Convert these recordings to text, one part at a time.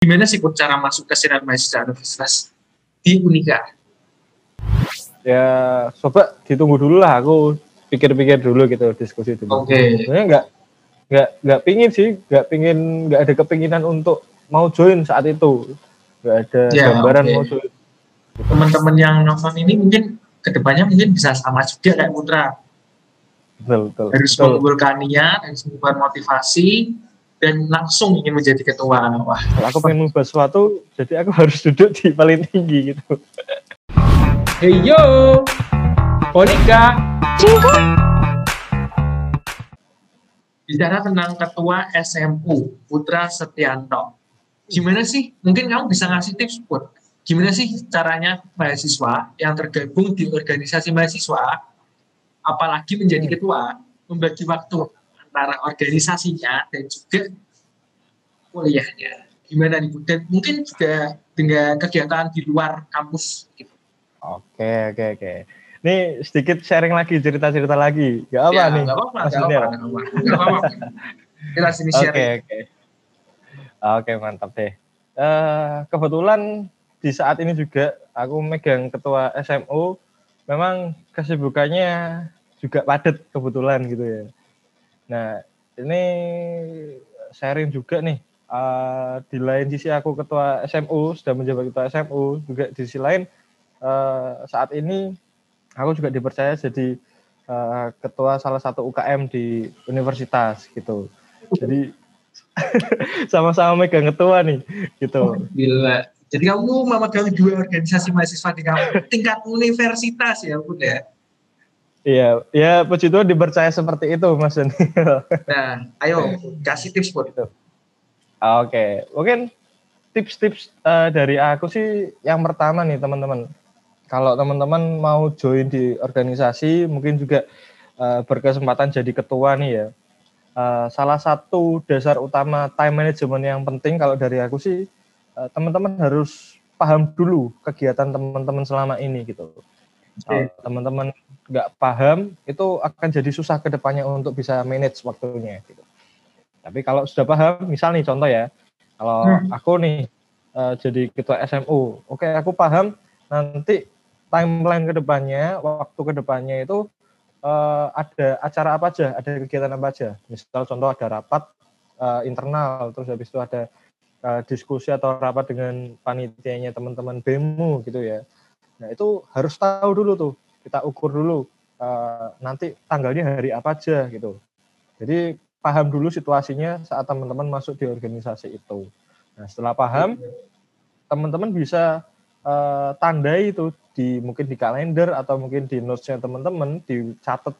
Gimana sih Put cara masuk ke sinar mahasiswa universitas di Unika? Ya, coba ditunggu dulu lah aku pikir-pikir dulu gitu diskusi dulu. Oke. Okay. Sebenarnya nggak nggak nggak pingin sih, nggak pingin nggak ada kepinginan untuk mau join saat itu, nggak ada Ya, gambaran oke. mau join. Teman-teman yang nonton ini mungkin ke depannya mungkin bisa sama juga kayak Putra. Betul, betul. Harus betul. mengumpulkan niat, harus mengumpulkan motivasi, dan langsung ingin menjadi ketua. Wah, Kalau aku pengen mengubah sesuatu, jadi aku harus duduk di paling tinggi gitu. Hey yo, Monika. Bicara tentang ketua SMU, Putra Setianto. Gimana sih? Mungkin kamu bisa ngasih tips, Put. Gimana sih caranya mahasiswa yang tergabung di organisasi mahasiswa, apalagi menjadi ketua, membagi waktu antara organisasinya dan juga kuliahnya. Gimana nih? Dan mungkin juga dengan kegiatan di luar kampus. Gitu. Oke, oke, oke. Nih sedikit sharing lagi, cerita-cerita lagi. Gak apa Ya, nih? nggak apa-apa, nggak apa-apa. Nggak apa-apa. Kita sini Oke, sharing. oke. Oke, mantap deh. Eh, kebetulan di saat ini juga aku megang ketua SMU, memang kesibukannya juga padat kebetulan gitu ya. Nah, ini sharing juga nih. eh, di lain sisi aku ketua SMU, sudah menjabat ketua SMU, juga di sisi lain eh, saat ini aku juga dipercaya jadi eh, ketua salah satu UKM di universitas gitu. Jadi sama-sama megang ketua nih gitu. Bila jadi kamu memegang dua organisasi mahasiswa di kampus tingkat universitas ya pun ya. Iya, ya puji Tuhan dipercaya seperti itu Mas Daniel. Nah, ayo kasih tips pun. Oke, mungkin tips-tips eh, dari aku sih yang pertama nih teman-teman. Kalau teman-teman mau join di organisasi, mungkin juga eh, berkesempatan jadi ketua nih ya. Eh, salah satu dasar utama time management yang penting kalau dari aku sih eh, teman-teman harus paham dulu kegiatan teman-teman selama ini gitu. Kalau teman-teman nggak paham, itu akan jadi susah ke depannya untuk bisa manage waktunya gitu. Tapi kalau sudah paham, misal nih contoh ya, kalau Hmm. aku nih eh, jadi ketua SMU, oke aku paham nanti timeline ke depannya, waktu ke depannya itu eh, ada acara apa aja, ada kegiatan apa aja. Misal contoh ada rapat eh, internal, terus habis itu ada eh, diskusi atau rapat dengan panitianya teman-teman BEMU gitu ya. Nah itu harus tahu dulu tuh, kita ukur dulu eh, nanti tanggalnya hari apa aja gitu. Jadi paham dulu situasinya saat teman-teman masuk di organisasi itu. Nah, setelah paham, teman-teman bisa eh, tandai itu di mungkin di kalender atau mungkin di notes-nya teman-teman dicatat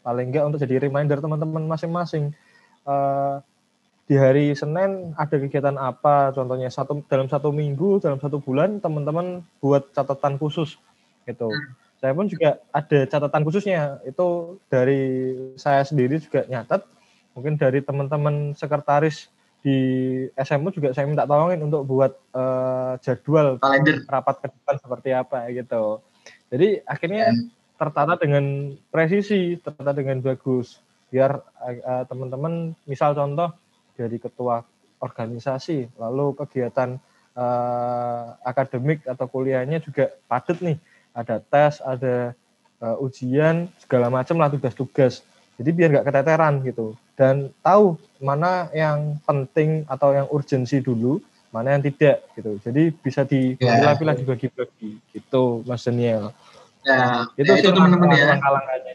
paling enggak untuk jadi reminder teman-teman masing-masing. Eh, di hari Senin ada kegiatan apa, contohnya satu dalam satu minggu, dalam satu bulan teman-teman buat catatan khusus gitu. Saya pun juga ada catatan khususnya itu dari saya sendiri juga nyatat mungkin dari teman-teman sekretaris di SMU juga saya minta tolongin untuk buat eh, jadwal Kalender. rapat ke depan seperti apa gitu. Jadi akhirnya tertata dengan presisi, tertata dengan bagus. Biar eh, teman-teman misal contoh dari ketua organisasi, lalu kegiatan eh, akademik atau kuliahnya juga padat nih. Ada tes, ada eh, ujian, segala macam lah tugas-tugas. Jadi biar nggak keteteran gitu. Dan tahu mana yang penting atau yang urgensi dulu, mana yang tidak gitu. Jadi bisa dipilah-pilah dibagi-bagi gitu, Mas Daniel. Nah, Itu, ya, itu teman-teman ya. langkah-langkahnya.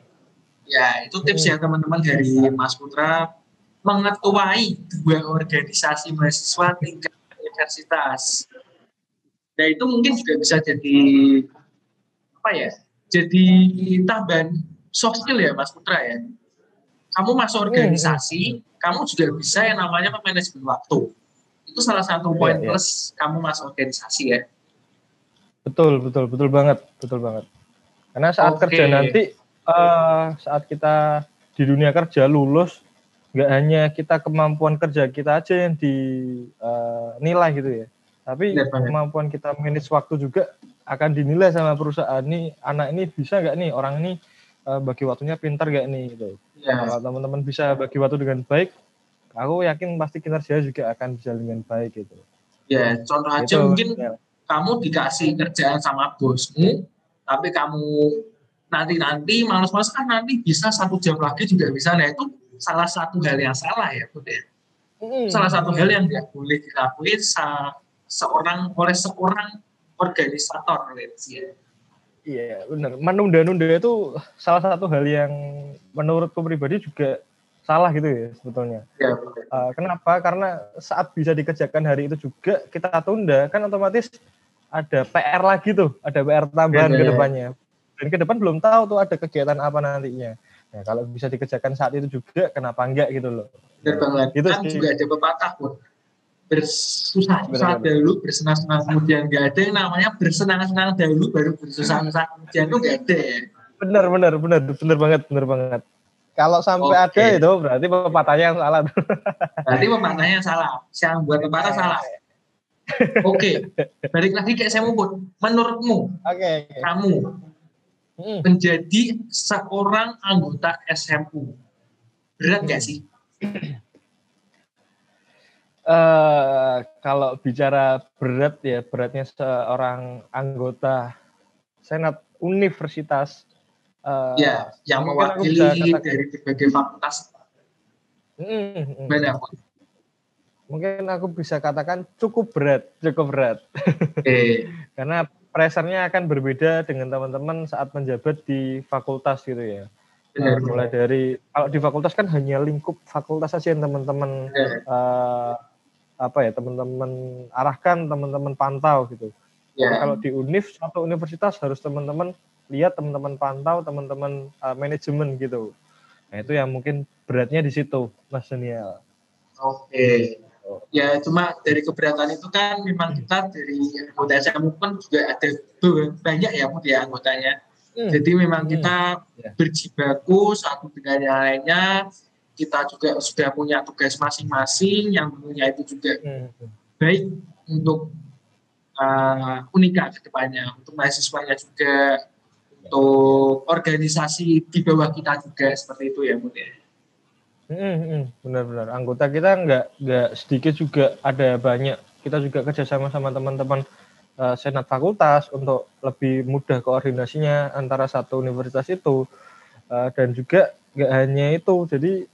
Ya, itu tips ya teman-teman dari Mas Putra mengetuai dua organisasi mahasiswa tingkat universitas. Nah, itu mungkin juga bisa jadi apa ya? Jadi tambahan soft skill ya Mas Putra ya. Kamu masuk organisasi, kamu juga bisa yang namanya manajemen waktu. Itu salah satu Iya, poin iya. plus kamu masuk organisasi ya. Betul, betul, betul banget, betul banget. Karena saat Oke. kerja nanti, eh, saat kita di dunia kerja lulus, nggak hanya kita kemampuan kerja kita aja yang dinilai gitu ya, tapi Benar kemampuan kita manage waktu juga akan dinilai sama perusahaan nih anak ini bisa nggak nih orang ini eh, bagi waktunya pintar nggak nih gitu. Ya, Kalau teman-teman bisa bagi waktu dengan baik, aku yakin pasti kinerja juga akan bisa dengan baik gitu. Ya, contoh aja Itu, mungkin ya. kamu dikasih kerjaan sama bosmu, tapi kamu nanti-nanti males-males kan nanti bisa satu jam lagi juga bisa. Nah itu salah satu hal yang salah ya, Bud ya. Mm, Salah satu hal yang nggak boleh dilakuin sa- seorang oleh seorang organisator, let's say. Iya, benar. Menunda-nunda itu salah satu hal yang menurutku pribadi juga salah gitu ya sebetulnya. Ya, betul. Uh, kenapa? Karena saat bisa dikerjakan hari itu juga kita tunda, kan otomatis ada PR lagi tuh, ada PR tambahan Iya, ke iya. depannya. Dan ke depan belum tahu tuh ada kegiatan apa nantinya. Nah, kalau bisa dikerjakan saat itu juga, kenapa enggak gitu loh. Benar banget. Gitu kan sih. juga ada pepatah pun. Bersusah-susah dahulu, bersenang-senang kemudian nggak ada yang namanya bersenang-senang dahulu baru bersusah-susah kemudian itu nggak ada. Benar, benar, benar, benar banget, benar banget. Kalau sampai Oke. ada itu berarti pepatahnya yang salah. Berarti pepatahnya salah. Yang buat pepatah salah. Oke, balik lagi ke SMU pun. Menurutmu, oke. kamu Hmm. menjadi seorang anggota SMU berat nggak sih? Eh, kalau bicara berat ya beratnya seorang anggota senat universitas eh, ya, yang mewakili dari berbagai fakultas mm, mm. banyak. mungkin aku bisa katakan cukup berat cukup berat Oke, karena pressure-nya akan berbeda dengan teman-teman saat menjabat di fakultas gitu ya benar. Eh, mulai dari kalau di fakultas kan hanya lingkup fakultas saja yang teman-teman. Apa ya teman-teman arahkan teman-teman pantau gitu Ya, kalau di univ satu universitas harus teman-teman lihat teman-teman pantau teman-teman uh, manajemen gitu nah itu yang mungkin beratnya di situ mas Daniel Oke. Ya cuma dari keberatan itu kan memang kita dari anggota SMU kan juga ada banyak ya Mut, ya anggotanya. Hmm. Jadi memang Hmm. kita Ya. berjibaku satu dengan yang lainnya. Kita juga sudah punya tugas masing-masing yang tentunya itu juga Hmm. baik untuk uh, unika ke depannya, untuk mahasiswanya juga, untuk organisasi di bawah kita juga seperti itu ya Mut ya. Hmm, hmm, benar-benar anggota kita nggak nggak sedikit juga ada banyak kita juga kerjasama sama teman-teman uh, senat fakultas untuk lebih mudah koordinasinya antara satu universitas itu Uh, dan juga nggak hanya itu jadi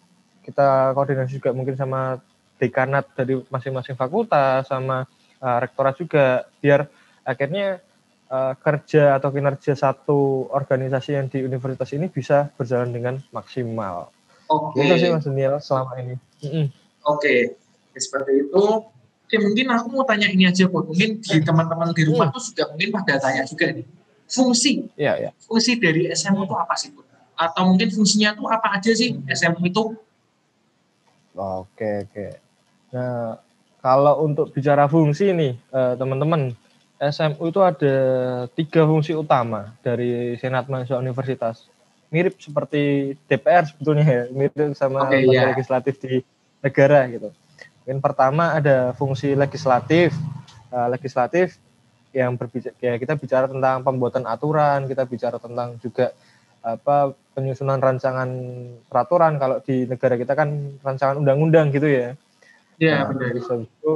kita koordinasi juga mungkin sama dekanat dari masing-masing fakultas sama uh, rektorat juga biar akhirnya uh, kerja atau kinerja satu organisasi yang di universitas ini bisa berjalan dengan maksimal. Oke. Itu sih Mas Daniel selama ini. Mm-mm. Oke, Ya, seperti itu. Oke, mungkin aku mau tanya ini aja, Bu. Mungkin di teman-teman di rumah tuh juga mungkin pada tanya juga nih. Fungsi, Iya, ya. fungsi dari SMU itu apa sih, Bu? Atau mungkin fungsinya tuh apa aja sih SMU itu? Oke, oke. Nah, kalau untuk bicara fungsi nih, eh, teman-teman, SMU itu ada tiga fungsi utama dari Senat Mahasiswa Universitas. Mirip seperti DPR sebetulnya ya, mirip sama lembaga iya. legislatif di negara gitu. Yang pertama ada fungsi legislatif. Eh, legislatif yang berbicara ya kita bicara tentang pembuatan aturan, kita bicara tentang juga apa penyusunan rancangan peraturan kalau di negara kita kan rancangan undang-undang gitu ya. Ya, Nah, benar. itu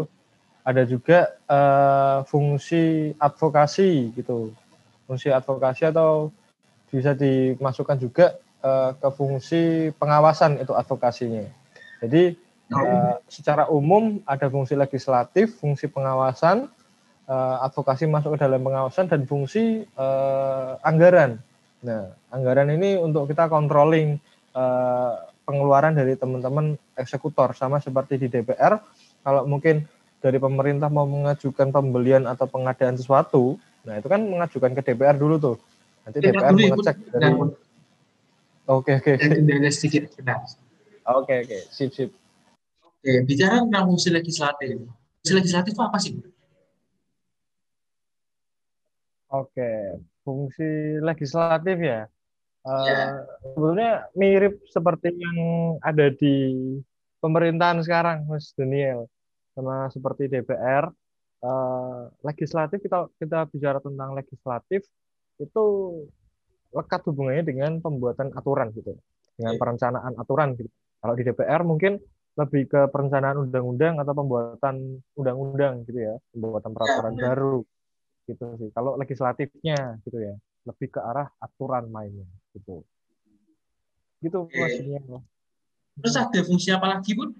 ada juga eh, fungsi advokasi gitu. Fungsi advokasi atau bisa dimasukkan juga eh, ke fungsi pengawasan itu advokasinya. Jadi eh, secara umum ada fungsi legislatif, fungsi pengawasan, eh, advokasi masuk ke dalam pengawasan dan fungsi eh, anggaran. Nah, anggaran ini untuk kita controlling eh, pengeluaran dari teman-teman eksekutor sama seperti di DPR. Kalau mungkin dari pemerintah mau mengajukan pembelian atau pengadaan sesuatu, nah itu kan mengajukan ke DPR dulu tuh. Nanti Kita DPR dulu mengecek dari. Oke oke oke. Sedikit. Oke oke, sip sip. Oke, bicara tentang fungsi legislatif. Fungsi legislatif itu apa sih? Oke, fungsi legislatif ya. Eh, Ya. Sebetulnya mirip seperti yang ada di pemerintahan sekarang, Mas Daniel, sama seperti DPR. Eh, legislatif kita kita bicara tentang legislatif itu lekat hubungannya dengan pembuatan aturan gitu, dengan Iya. perencanaan aturan gitu. Kalau di DPR mungkin lebih ke perencanaan undang-undang atau pembuatan undang-undang gitu ya, pembuatan peraturan ya, baru gitu sih. Kalau legislatifnya gitu ya, lebih ke arah aturan mainnya gitu. Gitu Oke. maksudnya. Terus ada fungsi apa lagi, Bun?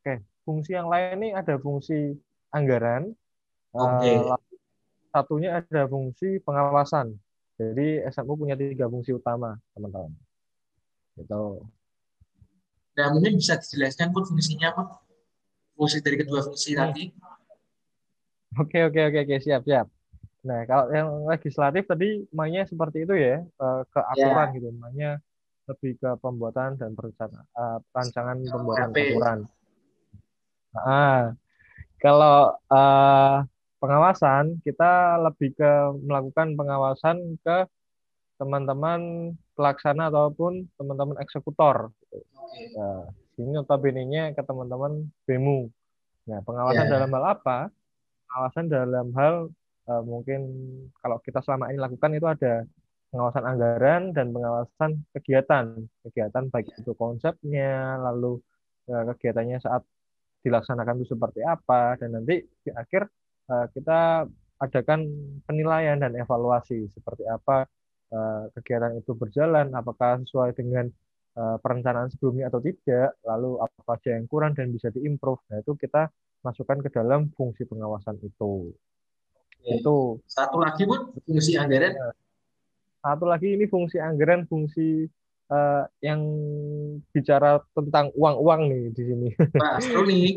Oke, fungsi yang lain ini ada fungsi anggaran. Oke. Uh, satunya ada fungsi pengawasan. Jadi SMU punya tiga fungsi utama, teman-teman. Gitu. Nah, mungkin bisa dijelaskan pun fungsinya apa? Fungsi dari kedua fungsi tadi. Oke, oke, oke, oke, siap, siap. Nah, kalau yang legislatif tadi mainnya seperti itu ya, eh, ke aturan yeah. gitu, mainnya lebih ke pembuatan dan perencanaan, uh, perancangan pembuatan RP. aturan. Nah, kalau uh, pengawasan kita lebih ke melakukan pengawasan ke teman-teman pelaksana ataupun teman-teman eksekutor. Nah, ini notabene ke teman-teman BEMU. Nah, pengawasan yeah. dalam hal apa? Pengawasan dalam hal uh, mungkin kalau kita selama ini lakukan itu ada pengawasan anggaran dan pengawasan kegiatan. Kegiatan baik itu konsepnya, lalu uh, kegiatannya saat dilaksanakan itu seperti apa dan nanti di akhir uh, kita adakan penilaian dan evaluasi seperti apa uh, kegiatan itu berjalan, apakah sesuai dengan uh, perencanaan sebelumnya atau tidak, lalu apa saja yang kurang dan bisa diimprove. Nah, itu kita masukkan ke dalam fungsi pengawasan itu. Oke. Itu satu lagi pun fungsi anggaran. Satu lagi ini fungsi anggaran, fungsi uh, yang bicara tentang uang-uang nih di sini. Seru nih.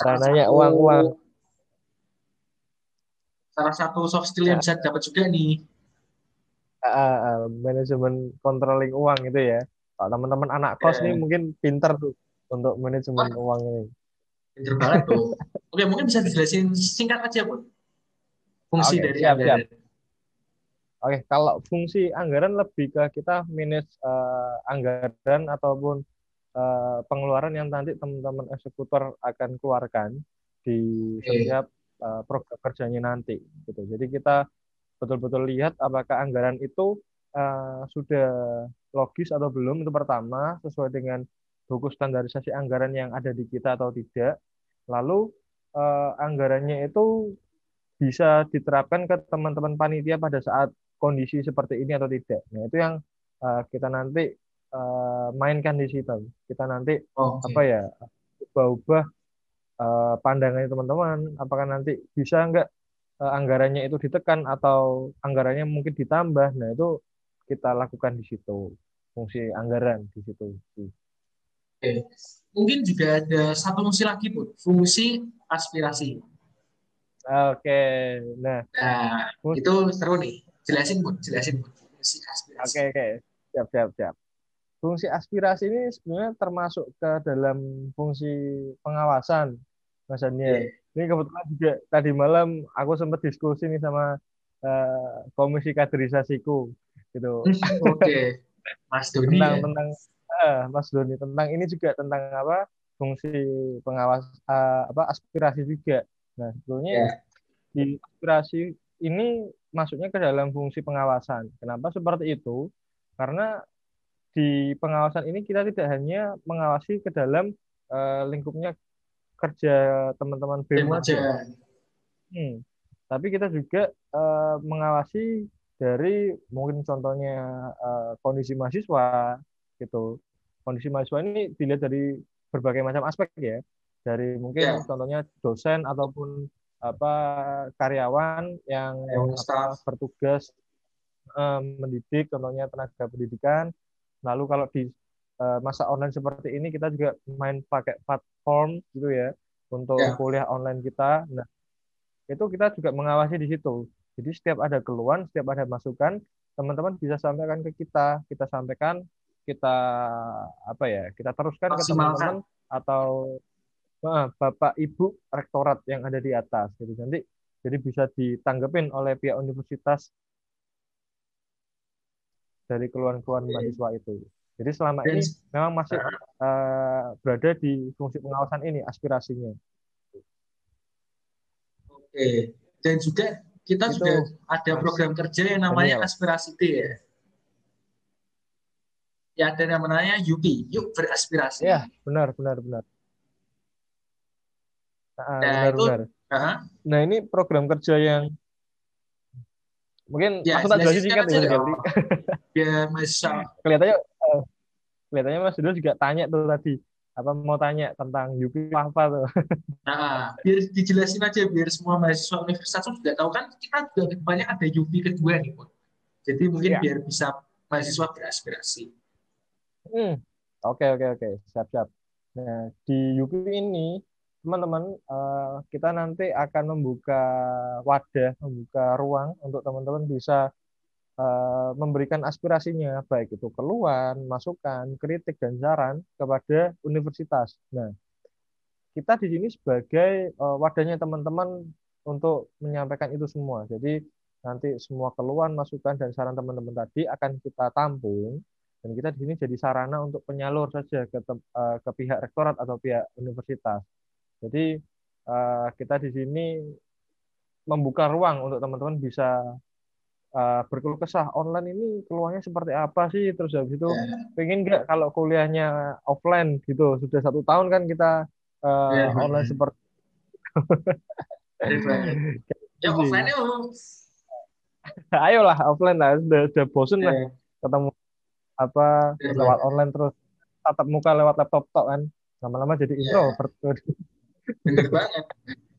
Rananya uang-uang. Salah satu soft skill yang bisa dapat juga nih. Uh, uh, manajemen controlling uang itu ya. Kalau teman-teman anak kos yeah. nih mungkin pinter tuh untuk manajemen Wah, uang ini. Pinter banget tuh. Oke, mungkin bisa dijelasin singkat aja, Bu. Fungsi okay, dari siap, anggaran. Siap. Oke, kalau fungsi anggaran lebih ke kita manage uh, anggaran ataupun uh, pengeluaran yang nanti teman-teman eksekutor akan keluarkan di setiap uh, program kerjanya nanti. Gitu. Jadi kita betul-betul lihat apakah anggaran itu uh, sudah logis atau belum itu pertama sesuai dengan buku standarisasi anggaran yang ada di kita atau tidak. Lalu uh, anggarannya itu bisa diterapkan ke teman-teman panitia pada saat kondisi seperti ini atau tidak. Nah, itu yang uh, kita nanti uh, mainkan di situ. Kita nanti oh, okay. apa ya ubah-ubah uh, pandangannya teman-teman. Apakah nanti bisa enggak uh, anggarannya itu ditekan atau anggarannya mungkin ditambah. Nah, itu kita lakukan di situ. Fungsi anggaran di situ. Oke. Mungkin juga ada satu fungsi lagi, Bu. Fungsi aspirasi. Oke. Nah, nah itu seru nih jelasin bu jelasin bu fungsi aspirasi oke oke siap siap siap fungsi aspirasi ini sebenarnya termasuk ke dalam fungsi pengawasan mas Daniel yeah. ini kebetulan juga tadi malam aku sempat diskusi nih sama uh, komisi kaderisasiku gitu oke okay. mas Doni tentang ya? tentang uh, mas Doni tentang ini juga tentang apa fungsi pengawas uh, apa aspirasi juga nah sebetulnya yeah. di aspirasi ini masuknya ke dalam fungsi pengawasan. Kenapa seperti itu? Karena di pengawasan ini kita tidak hanya mengawasi ke dalam uh, lingkupnya kerja teman-teman BEM saja. Hmm. Tapi kita juga uh, mengawasi dari mungkin contohnya uh, kondisi mahasiswa gitu. Kondisi mahasiswa ini dilihat dari berbagai macam aspek ya. Dari mungkin yeah. contohnya dosen ataupun apa karyawan yang apa, bertugas um, mendidik contohnya tenaga pendidikan lalu kalau di uh, masa online seperti ini kita juga main pakai platform gitu ya untuk yeah. kuliah online kita nah itu kita juga mengawasi di situ jadi setiap ada keluhan setiap ada masukan teman-teman bisa sampaikan ke kita kita sampaikan kita apa ya kita teruskan ke teman-teman atau Bapak Ibu rektorat yang ada di atas. Jadi nanti jadi bisa ditanggepin oleh pihak universitas dari keluhan-keluhan mahasiswa itu. Jadi selama ini memang masih uh, berada di fungsi pengawasan ini aspirasinya. Oke. Dan juga kita itu, sudah ada program kerja yang namanya aspirasi T ya. Ya ada yang namanya YUPI, yuk beraspirasi. Ya, benar, benar, benar. Nah, Nah, benar, itu- benar. Hah? Nah, ini program kerja yang mungkin Ya, aku tak jelasin jelaskan singkat ya. Gali. Biar mahasiswa Kelihatannya eh, kelihatannya Mas Dul juga tanya tuh tadi apa mau tanya tentang UPI apa tuh. Nah, biar dijelasin aja biar semua mahasiswa universitas juga tahu kan kita juga ke depannya ada UP kedua nih, Pun. Jadi mungkin Ya. biar bisa mahasiswa beraspirasi. Hmm. Oke oke oke siap siap. Nah di UPI ini teman-teman eh, kita nanti akan membuka wadah, membuka ruang untuk teman-teman bisa eh, memberikan aspirasinya baik itu keluhan, masukan, kritik dan saran kepada universitas. Nah kita di sini sebagai eh, wadahnya teman-teman untuk menyampaikan itu semua. Jadi nanti semua keluhan, masukan dan saran teman-teman tadi akan kita tampung dan kita di sini jadi sarana untuk penyalur saja ke, eh, ke pihak rektorat atau pihak universitas. Jadi eh, kita di sini membuka ruang untuk teman-teman bisa eh, berkeluh kesah online ini keluhannya seperti apa sih terus habis itu Ya. pengen nggak kalau kuliahnya offline gitu sudah satu tahun kan kita eh, Ya. online seperti. Ya offline yuk. ayolah offline lah sudah, sudah bosen lah Ya. ketemu apa Ya. lewat online terus tatap muka lewat laptop tok kan lama-lama jadi Ya. introvert Bener banget.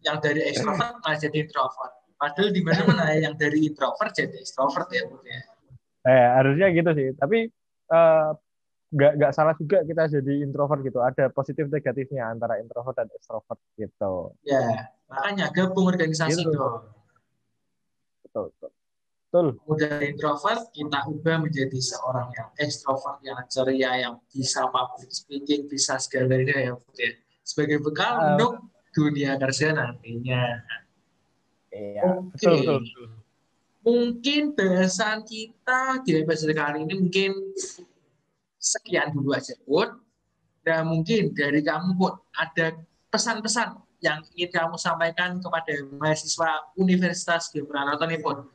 Yang dari extrovert malah jadi introvert. Padahal di mana mana yang dari introvert jadi extrovert ya, Bu ya. eh harusnya gitu sih tapi nggak nggak salah juga kita jadi introvert gitu ada positif negatifnya antara introvert dan extrovert gitu Ya, makanya gabung organisasi Gitu. dong. betul betul, betul. Udah introvert, kita ubah menjadi seorang yang ekstrovert, yang ceria, yang bisa public speaking, bisa segalanya ya, Bu ya. Sebagai bekal Ah. untuk dunia kerja nantinya. iya Oke. betul betul, betul. Mungkin bahasan kita di episode kali ini mungkin sekian dulu aja, Put. Dan mungkin dari kamu, Put, ada pesan-pesan yang ingin kamu sampaikan kepada mahasiswa Universitas Gil Pranoto nih, Put.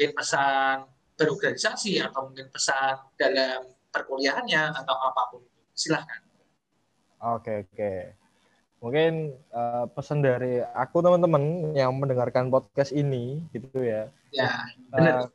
Mungkin pesan berorganisasi atau mungkin pesan dalam perkuliahannya atau apa pun. Silahkan. Oke oke. Mungkin eh, pesan dari aku teman-teman yang mendengarkan podcast ini gitu ya. Ya, benar.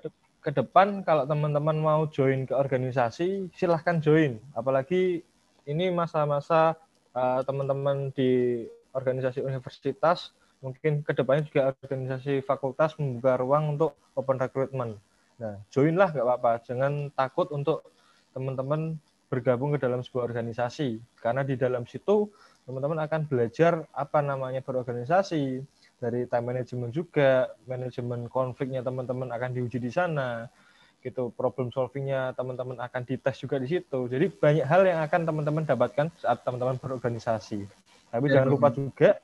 Eh, ke- depan kalau teman-teman mau join ke organisasi silahkan join. Apalagi ini masa-masa eh, teman-teman di organisasi universitas mungkin ke depannya juga organisasi fakultas membuka ruang untuk open recruitment. Nah, joinlah nggak apa-apa. Jangan takut untuk teman-teman bergabung ke dalam sebuah organisasi. Karena di dalam situ teman-teman akan belajar apa namanya berorganisasi dari time management juga manajemen konfliknya teman-teman akan diuji di sana gitu. Problem solvingnya teman-teman akan dites juga di situ. Jadi banyak hal yang akan teman-teman dapatkan saat teman-teman berorganisasi. Tapi Ya, jangan lupa juga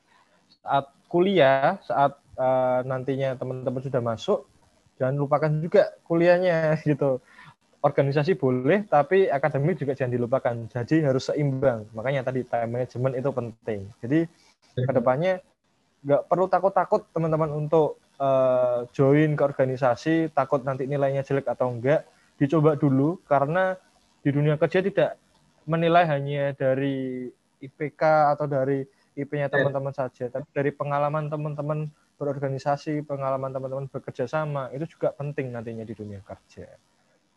saat kuliah saat eh, nantinya teman-teman sudah masuk jangan lupakan juga kuliahnya gitu organisasi boleh, tapi akademik juga jangan dilupakan. Jadi harus seimbang. Makanya tadi time management itu penting. Jadi ke depannya nggak perlu takut-takut teman-teman untuk eh, join ke organisasi, takut nanti nilainya jelek atau enggak. Dicoba dulu karena di dunia kerja tidak menilai hanya dari IPK atau dari IP-nya teman-teman saja, tapi dari pengalaman teman-teman berorganisasi, pengalaman teman-teman bekerja sama itu juga penting nantinya di dunia kerja.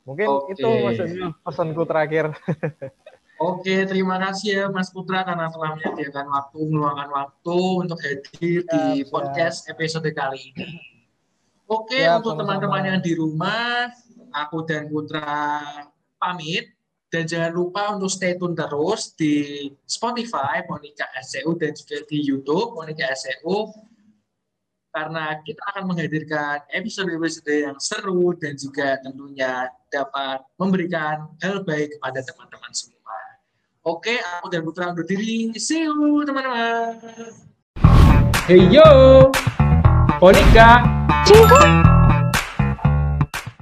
Mungkin Oke. itu maksudnya pesanku terakhir. Oke, terima kasih ya Mas Putra karena telah menyediakan waktu, meluangkan waktu untuk hadir di Siap, podcast episode kali ini. Oke, Siap, untuk teman-teman yang di rumah, aku dan Putra pamit. Dan jangan lupa untuk stay tune terus di Spotify, Monica SCU, dan juga di YouTube, Monica SCU. Karena kita akan menghadirkan episode-episode yang seru dan juga tentunya dapat memberikan hal baik kepada teman-teman semua. Oke, aku dan Putra undur diri. See you, teman-teman. Hey yo, Monica, Cinta